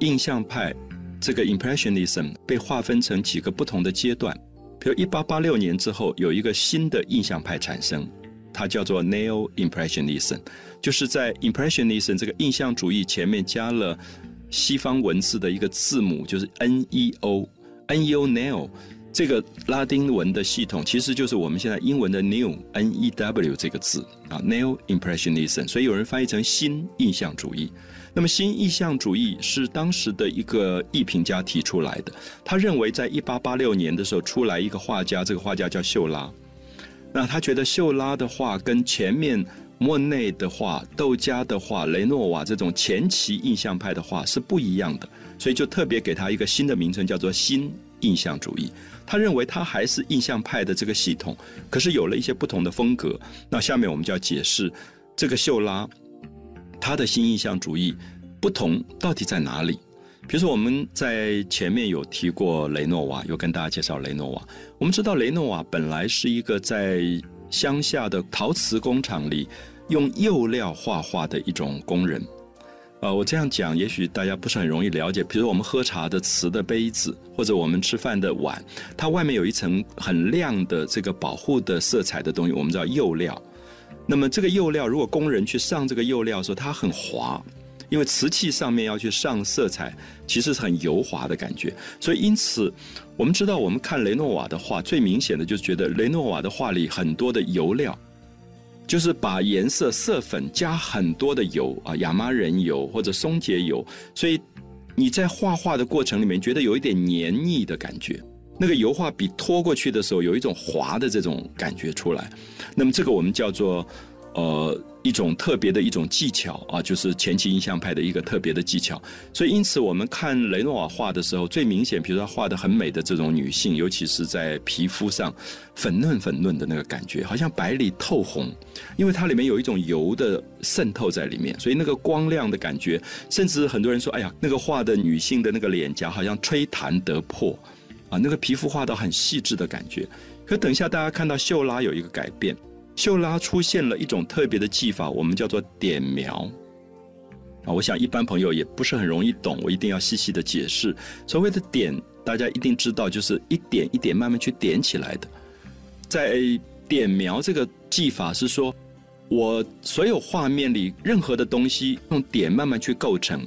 印象派这个 Impressionism 被划分成几个不同的阶段。比如一八八六年之后，有一个新的印象派产生，它叫做 Neo Impressionism，就是在 Impressionism 这个印象主义前面加了西方文字的一个字母，就是 N E O，N E O Neo。这个拉丁文的系统其实就是我们现在英文的 new n e w 这个字啊，neo impressionism，所以有人翻译成新印象主义。那么新印象主义是当时的一个艺评家提出来的，他认为在一八八六年的时候出来一个画家，这个画家叫秀拉。那他觉得秀拉的画跟前面莫内的画、窦加的画、雷诺瓦这种前期印象派的画是不一样的，所以就特别给他一个新的名称，叫做新。印象主义，他认为他还是印象派的这个系统，可是有了一些不同的风格。那下面我们就要解释这个秀拉他的新印象主义不同到底在哪里。比如说我们在前面有提过雷诺瓦，有跟大家介绍雷诺瓦。我们知道雷诺瓦本来是一个在乡下的陶瓷工厂里用釉料画画的一种工人。呃，我这样讲，也许大家不是很容易了解。比如我们喝茶的瓷的杯子，或者我们吃饭的碗，它外面有一层很亮的这个保护的色彩的东西，我们叫釉料。那么这个釉料，如果工人去上这个釉料的时候，它很滑，因为瓷器上面要去上色彩，其实是很油滑的感觉。所以因此，我们知道，我们看雷诺瓦的画，最明显的就是觉得雷诺瓦的画里很多的油料。就是把颜色色粉加很多的油啊，亚麻仁油或者松节油，所以你在画画的过程里面觉得有一点黏腻的感觉。那个油画笔拖过去的时候，有一种滑的这种感觉出来。那么这个我们叫做呃。一种特别的一种技巧啊，就是前期印象派的一个特别的技巧。所以，因此我们看雷诺瓦画的时候，最明显，比如说画的很美的这种女性，尤其是在皮肤上粉嫩粉嫩的那个感觉，好像白里透红，因为它里面有一种油的渗透在里面，所以那个光亮的感觉，甚至很多人说，哎呀，那个画的女性的那个脸颊好像吹弹得破啊，那个皮肤画到很细致的感觉。可等一下大家看到秀拉有一个改变。秀拉出现了一种特别的技法，我们叫做点描。啊，我想一般朋友也不是很容易懂，我一定要细细的解释。所谓的点，大家一定知道，就是一点一点慢慢去点起来的。在点描这个技法是说，我所有画面里任何的东西用点慢慢去构成，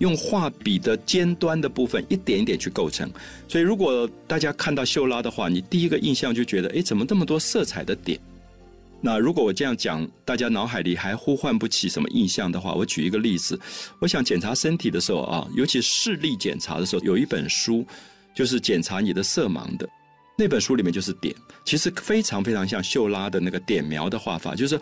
用画笔的尖端的部分一点一点去构成。所以，如果大家看到秀拉的话，你第一个印象就觉得，哎，怎么这么多色彩的点？那如果我这样讲，大家脑海里还呼唤不起什么印象的话，我举一个例子。我想检查身体的时候啊，尤其视力检查的时候，有一本书就是检查你的色盲的。那本书里面就是点，其实非常非常像秀拉的那个点描的画法，就是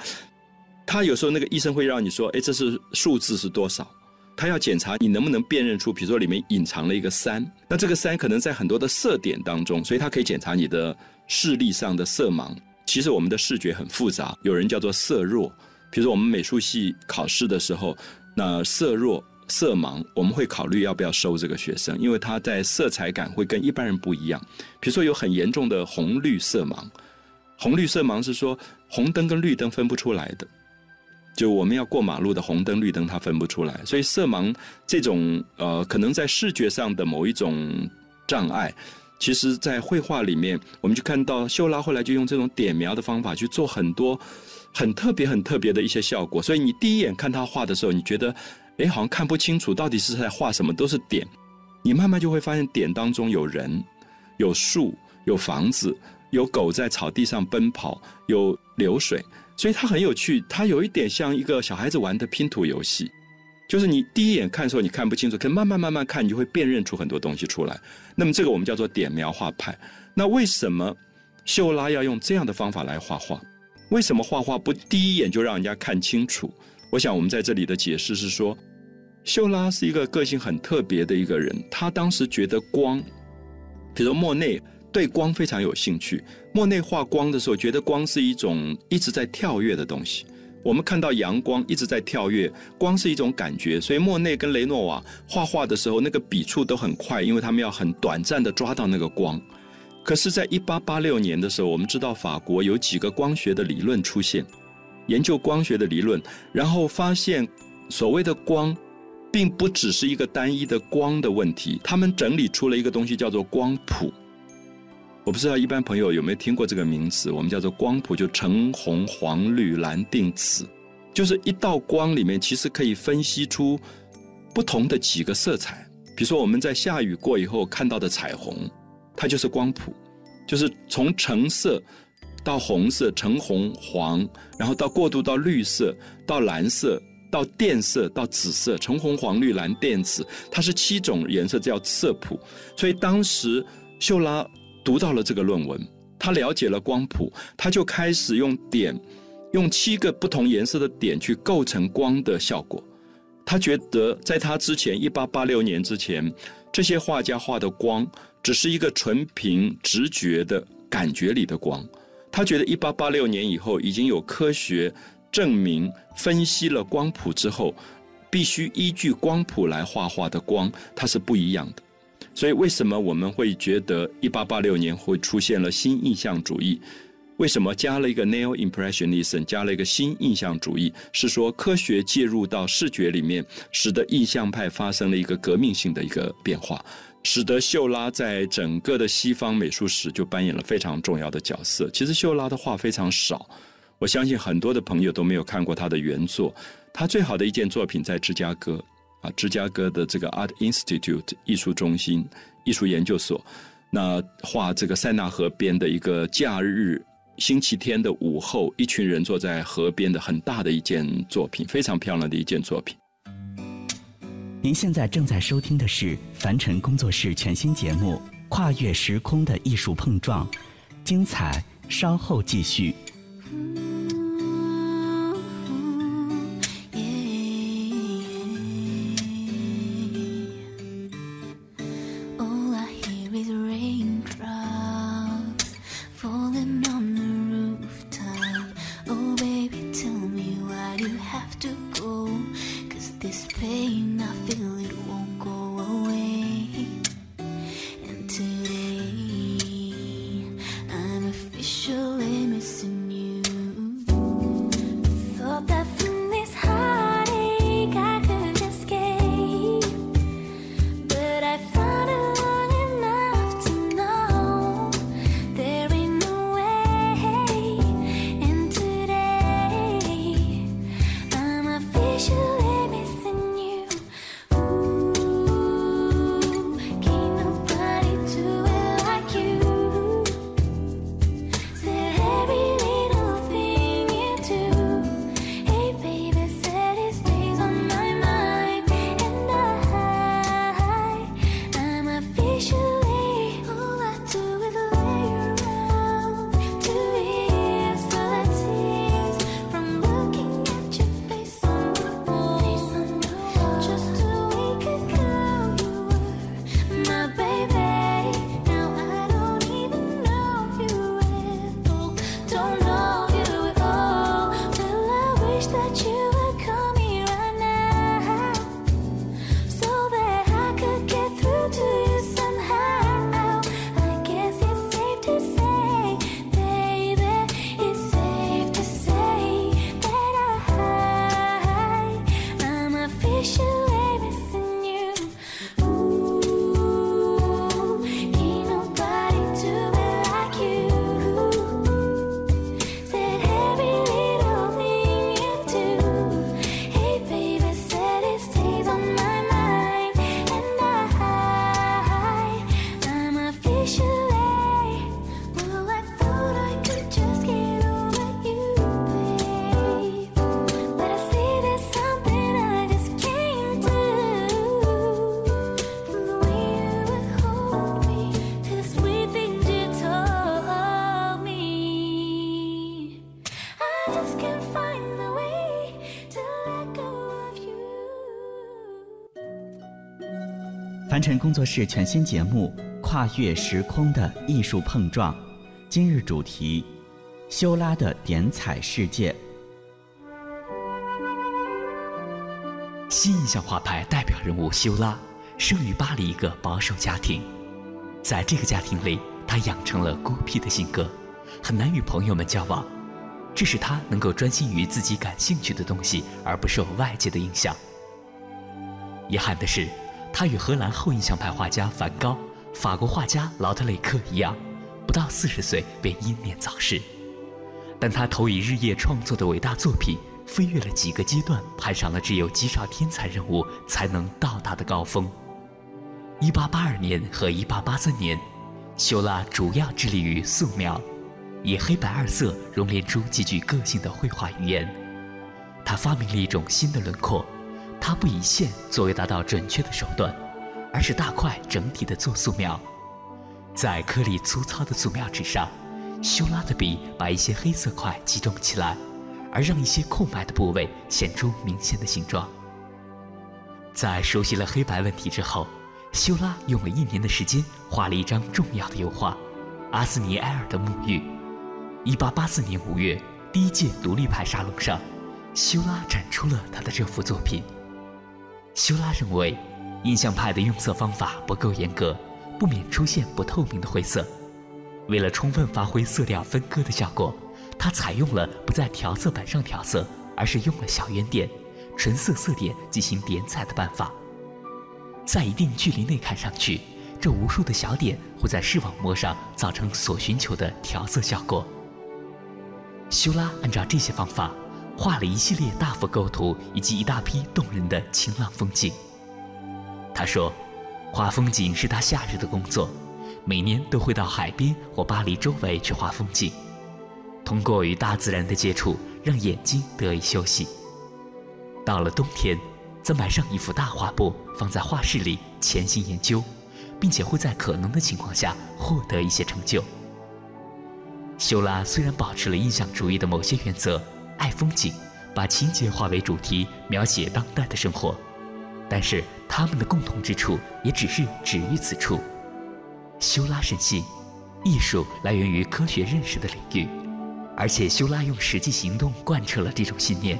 他有时候那个医生会让你说，哎，这是数字是多少？他要检查你能不能辨认出，比如说里面隐藏了一个三，那这个三可能在很多的色点当中，所以他可以检查你的视力上的色盲。其实我们的视觉很复杂，有人叫做色弱。比如说我们美术系考试的时候，那色弱、色盲，我们会考虑要不要收这个学生，因为他在色彩感会跟一般人不一样。比如说有很严重的红绿色盲，红绿色盲是说红灯跟绿灯分不出来的，就我们要过马路的红灯、绿灯它分不出来，所以色盲这种呃，可能在视觉上的某一种障碍。其实，在绘画里面，我们就看到秀拉后来就用这种点描的方法去做很多很特别、很特别的一些效果。所以你第一眼看他画的时候，你觉得，哎，好像看不清楚到底是在画什么，都是点。你慢慢就会发现，点当中有人、有树、有房子、有狗在草地上奔跑、有流水，所以它很有趣。它有一点像一个小孩子玩的拼图游戏。就是你第一眼看的时候，你看不清楚，可慢慢慢慢看，你就会辨认出很多东西出来。那么这个我们叫做点描画派。那为什么秀拉要用这样的方法来画画？为什么画画不第一眼就让人家看清楚？我想我们在这里的解释是说，秀拉是一个个性很特别的一个人。他当时觉得光，比如莫内对光非常有兴趣。莫内画光的时候，觉得光是一种一直在跳跃的东西。我们看到阳光一直在跳跃，光是一种感觉，所以莫内跟雷诺瓦画画的时候，那个笔触都很快，因为他们要很短暂的抓到那个光。可是，在一八八六年的时候，我们知道法国有几个光学的理论出现，研究光学的理论，然后发现所谓的光，并不只是一个单一的光的问题，他们整理出了一个东西叫做光谱。我不知道一般朋友有没有听过这个名词，我们叫做光谱，就橙红黄绿蓝靛紫，就是一道光里面其实可以分析出不同的几个色彩。比如说我们在下雨过以后看到的彩虹，它就是光谱，就是从橙色到红色，橙红黄，然后到过渡到绿色，到蓝色，到靛色，到紫色，橙红黄绿蓝靛紫，它是七种颜色叫色谱。所以当时秀拉。读到了这个论文，他了解了光谱，他就开始用点，用七个不同颜色的点去构成光的效果。他觉得在他之前，一八八六年之前，这些画家画的光只是一个纯凭直觉的感觉里的光。他觉得一八八六年以后，已经有科学证明分析了光谱之后，必须依据光谱来画画的光，它是不一样的。所以，为什么我们会觉得一八八六年会出现了新印象主义？为什么加了一个 Neo Impressionism，加了一个新印象主义？是说科学介入到视觉里面，使得印象派发生了一个革命性的一个变化，使得秀拉在整个的西方美术史就扮演了非常重要的角色。其实秀拉的画非常少，我相信很多的朋友都没有看过他的原作。他最好的一件作品在芝加哥。啊，芝加哥的这个 Art Institute 艺术中心、艺术研究所，那画这个塞纳河边的一个假日星期天的午后，一群人坐在河边的很大的一件作品，非常漂亮的一件作品。您现在正在收听的是凡尘工作室全新节目《跨越时空的艺术碰撞》，精彩稍后继续。凡尘工作室全新节目《跨越时空的艺术碰撞》，今日主题：修拉的点彩世界。新印象画派代表人物修拉，生于巴黎一个保守家庭，在这个家庭里，他养成了孤僻的性格，很难与朋友们交往，这使他能够专心于自己感兴趣的东西，而不受外界的影响。遗憾的是，他与荷兰后印象派画家梵高、法国画家劳特雷克一样，不到四十岁便英年早逝。但他投以日夜创作的伟大作品，飞跃了几个阶段，攀上了只有极少天才人物才能到达的高峰。一八八二年和一八八三年，修拉主要致力于素描，以黑白二色熔炼出极具个性的绘画语言。他发明了一种新的轮廓，他不以线作为达到准确的手段，而是大块整体的做素描，在颗粒粗糙的素描纸上。修拉的笔把一些黑色块集中起来，而让一些空白的部位显出明显的形状。在熟悉了黑白问题之后，修拉用了一年的时间画了一张重要的油画《阿斯尼埃尔的沐浴》。1884年5月，第一届独立派沙龙上，修拉展出了他的这幅作品。修拉认为，印象派的用色方法不够严格，不免出现不透明的灰色。为了充分发挥色调分割的效果，他采用了不在调色板上调色，而是用了小圆点、纯色色点进行点彩的办法。在一定距离内看上去，这无数的小点会在视网膜上造成所寻求的调色效果。修拉按照这些方法，画了一系列大幅构图以及一大批动人的晴朗风景。他说，画风景是他夏日的工作。每年都会到海边或巴黎周围去画风景，通过与大自然的接触，让眼睛得以休息。到了冬天，则买上一幅大画布，放在画室里潜心研究，并且会在可能的情况下获得一些成就。修拉虽然保持了印象主义的某些原则，爱风景，把情节化为主题，描写当代的生活，但是他们的共同之处也只是止于此处。修拉深信，艺术来源于科学认识的领域，而且修拉用实际行动贯彻了这种信念，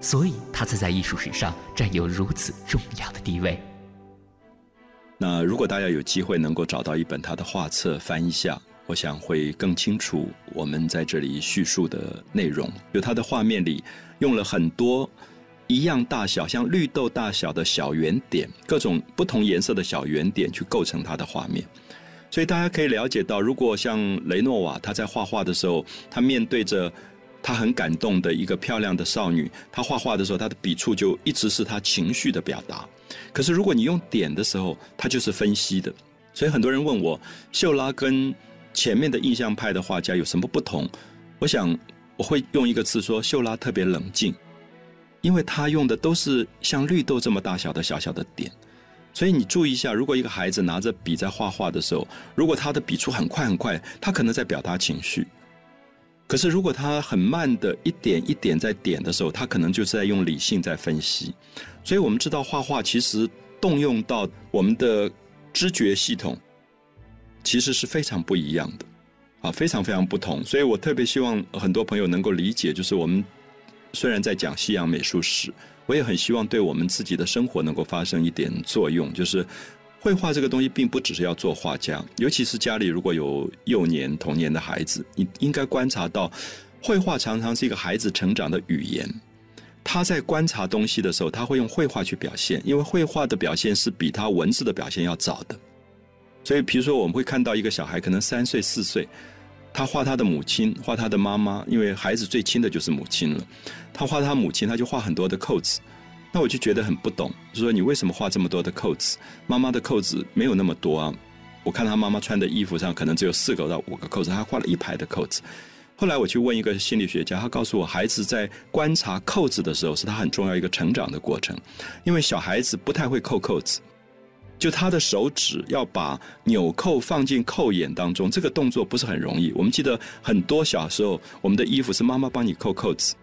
所以他才在艺术史上占有如此重要的地位。那如果大家有机会能够找到一本他的画册翻一下，我想会更清楚我们在这里叙述的内容。就他的画面里用了很多一样大小、像绿豆大小的小圆点，各种不同颜色的小圆点去构成他的画面。所以大家可以了解到，如果像雷诺瓦他在画画的时候，他面对着他很感动的一个漂亮的少女，他画画的时候，他的笔触就一直是他情绪的表达。可是如果你用点的时候，他就是分析的。所以很多人问我，秀拉跟前面的印象派的画家有什么不同？我想我会用一个词说，秀拉特别冷静，因为他用的都是像绿豆这么大小的小小的点。所以你注意一下，如果一个孩子拿着笔在画画的时候，如果他的笔触很快很快，他可能在表达情绪；可是如果他很慢的一点一点在点的时候，他可能就是在用理性在分析。所以我们知道画画其实动用到我们的知觉系统，其实是非常不一样的，啊，非常非常不同。所以我特别希望很多朋友能够理解，就是我们虽然在讲西洋美术史。我也很希望对我们自己的生活能够发生一点作用，就是绘画这个东西并不只是要做画家，尤其是家里如果有幼年童年的孩子，你应该观察到，绘画常常是一个孩子成长的语言。他在观察东西的时候，他会用绘画去表现，因为绘画的表现是比他文字的表现要早的。所以，比如说我们会看到一个小孩，可能三岁四岁。他画他的母亲，画他的妈妈，因为孩子最亲的就是母亲了。他画他母亲，他就画很多的扣子。那我就觉得很不懂，就说你为什么画这么多的扣子？妈妈的扣子没有那么多啊。我看他妈妈穿的衣服上可能只有四个到五个扣子，他画了一排的扣子。后来我去问一个心理学家，他告诉我，孩子在观察扣子的时候，是他很重要一个成长的过程，因为小孩子不太会扣扣子。就他的手指要把纽扣放进扣眼当中，这个动作不是很容易。我们记得很多小时候，我们的衣服是妈妈帮你扣扣子。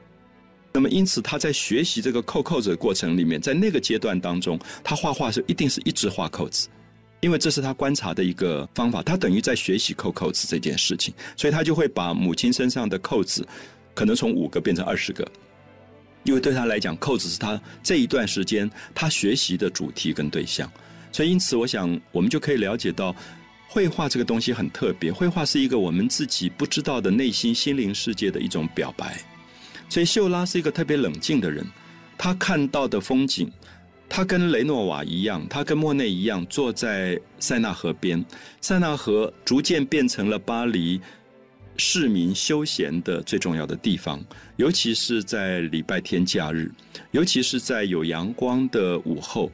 那么因此他在学习这个扣扣子的过程里面，在那个阶段当中，他画画是一定是一直画扣子，因为这是他观察的一个方法。他等于在学习扣扣子这件事情，所以他就会把母亲身上的扣子可能从五个变成二十个，因为对他来讲，扣子是他这一段时间他学习的主题跟对象。所以，因此，我想我们就可以了解到，绘画这个东西很特别。绘画是一个我们自己不知道的内心心灵世界的一种表白。所以，秀拉是一个特别冷静的人，他看到的风景，他跟雷诺瓦一样，他跟莫内一样，坐在塞纳河边。塞纳河逐渐变成了巴黎市民休闲的最重要的地方，尤其是在礼拜天假日，尤其是在有阳光的午后，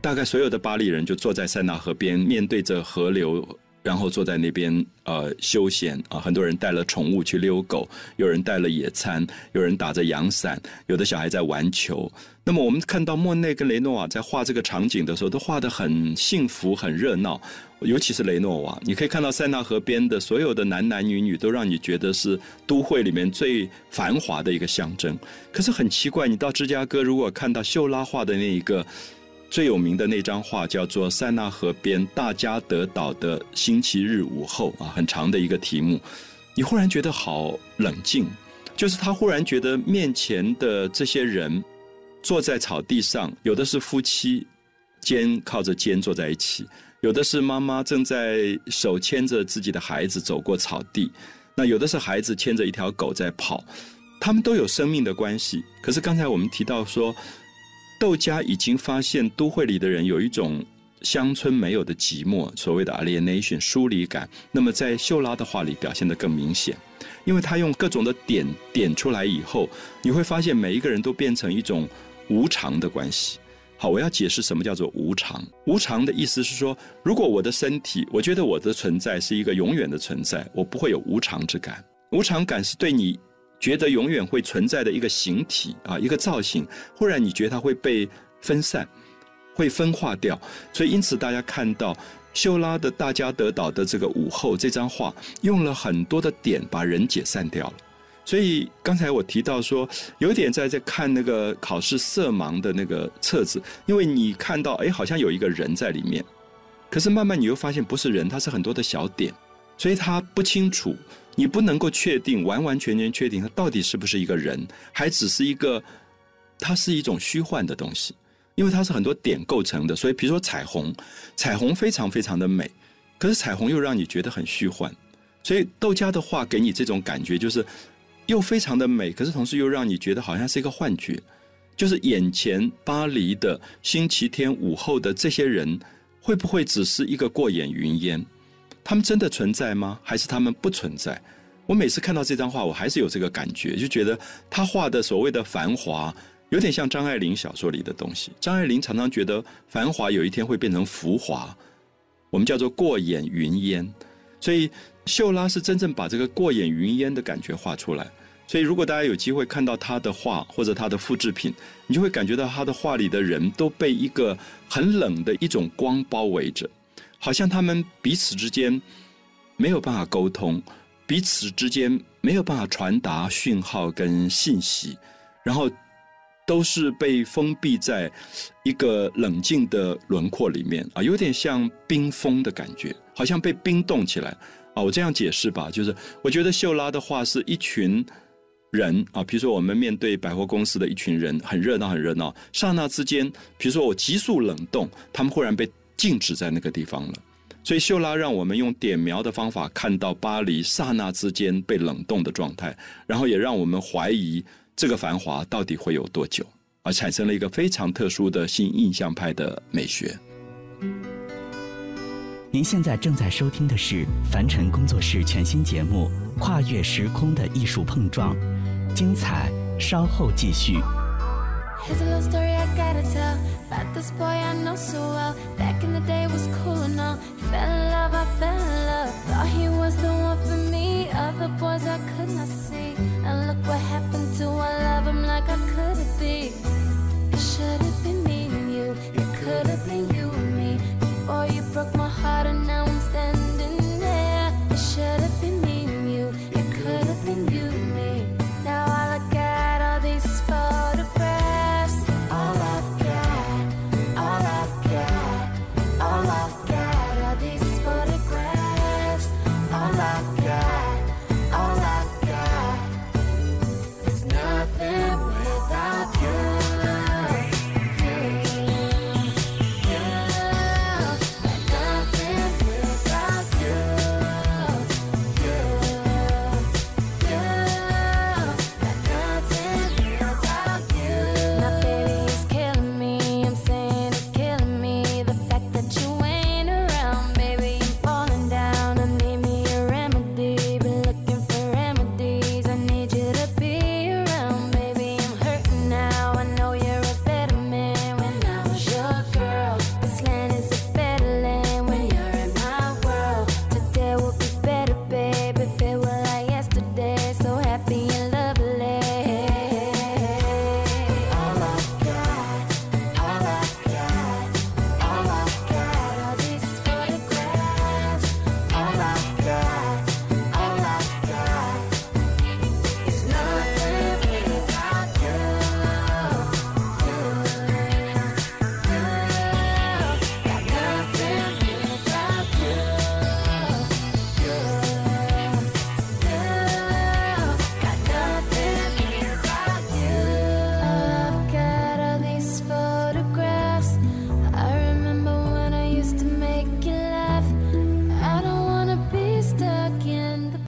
大概所有的巴黎人就坐在塞纳河边，面对着河流。然后坐在那边呃休闲啊，很多人带了宠物去遛狗，有人带了野餐，有人打着阳伞，有的小孩在玩球。那么我们看到莫内跟雷诺瓦在画这个场景的时候，都画得很幸福、很热闹。尤其是雷诺瓦，你可以看到塞纳河边的所有的男男女女，都让你觉得是都会里面最繁华的一个象征。可是很奇怪，你到芝加哥，如果看到秀拉画的那一个。最有名的那张画叫做《塞纳河边大加德岛的星期日午后》啊，很长的一个题目。你忽然觉得好冷静，就是他忽然觉得面前的这些人坐在草地上，有的是夫妻肩靠着肩坐在一起，有的是妈妈正在手牵着自己的孩子走过草地，那有的是孩子牵着一条狗在跑，他们都有生命的关系。可是刚才我们提到说。窦家已经发现都会里的人有一种乡村没有的寂寞，所谓的 alienation 疏离感。那么在秀拉的画里表现得更明显，因为他用各种的点点出来以后，你会发现每一个人都变成一种无常的关系。好，我要解释什么叫做无常。无常的意思是说，如果我的身体，我觉得我的存在是一个永远的存在，我不会有无常之感。无常感是对你。觉得永远会存在的一个形体啊，一个造型，忽然你觉得它会被分散，会分化掉，所以因此大家看到秀拉的大家德岛的这个午后这张画，用了很多的点把人解散掉了。所以刚才我提到说，有点在在看那个考试色盲的那个册子，因为你看到哎，好像有一个人在里面，可是慢慢你又发现不是人，它是很多的小点，所以它不清楚。你不能够确定完完全全确定它到底是不是一个人，还只是一个，它是一种虚幻的东西，因为它是很多点构成的。所以，比如说彩虹，彩虹非常非常的美，可是彩虹又让你觉得很虚幻。所以窦家的画给你这种感觉，就是又非常的美，可是同时又让你觉得好像是一个幻觉，就是眼前巴黎的星期天午后的这些人，会不会只是一个过眼云烟？他们真的存在吗？还是他们不存在？我每次看到这张画，我还是有这个感觉，就觉得他画的所谓的繁华，有点像张爱玲小说里的东西。张爱玲常常觉得繁华有一天会变成浮华，我们叫做过眼云烟。所以秀拉是真正把这个过眼云烟的感觉画出来。所以如果大家有机会看到他的画或者他的复制品，你就会感觉到他的画里的人都被一个很冷的一种光包围着。好像他们彼此之间没有办法沟通，彼此之间没有办法传达讯号跟信息，然后都是被封闭在一个冷静的轮廓里面啊，有点像冰封的感觉，好像被冰冻起来啊。我这样解释吧，就是我觉得秀拉的话是一群人啊，比如说我们面对百货公司的一群人，很热闹，很热闹，刹那之间，比如说我急速冷冻，他们忽然被。静止在那个地方了，所以秀拉让我们用点描的方法看到巴黎刹那之间被冷冻的状态，然后也让我们怀疑这个繁华到底会有多久，而产生了一个非常特殊的新印象派的美学。您现在正在收听的是凡尘工作室全新节目《跨越时空的艺术碰撞》，精彩稍后继续。I gotta tell about this boy I know so well. Back in the day was cool and all. Fell in love, I fell in love. Thought he was the one for me. Other boys I could not see.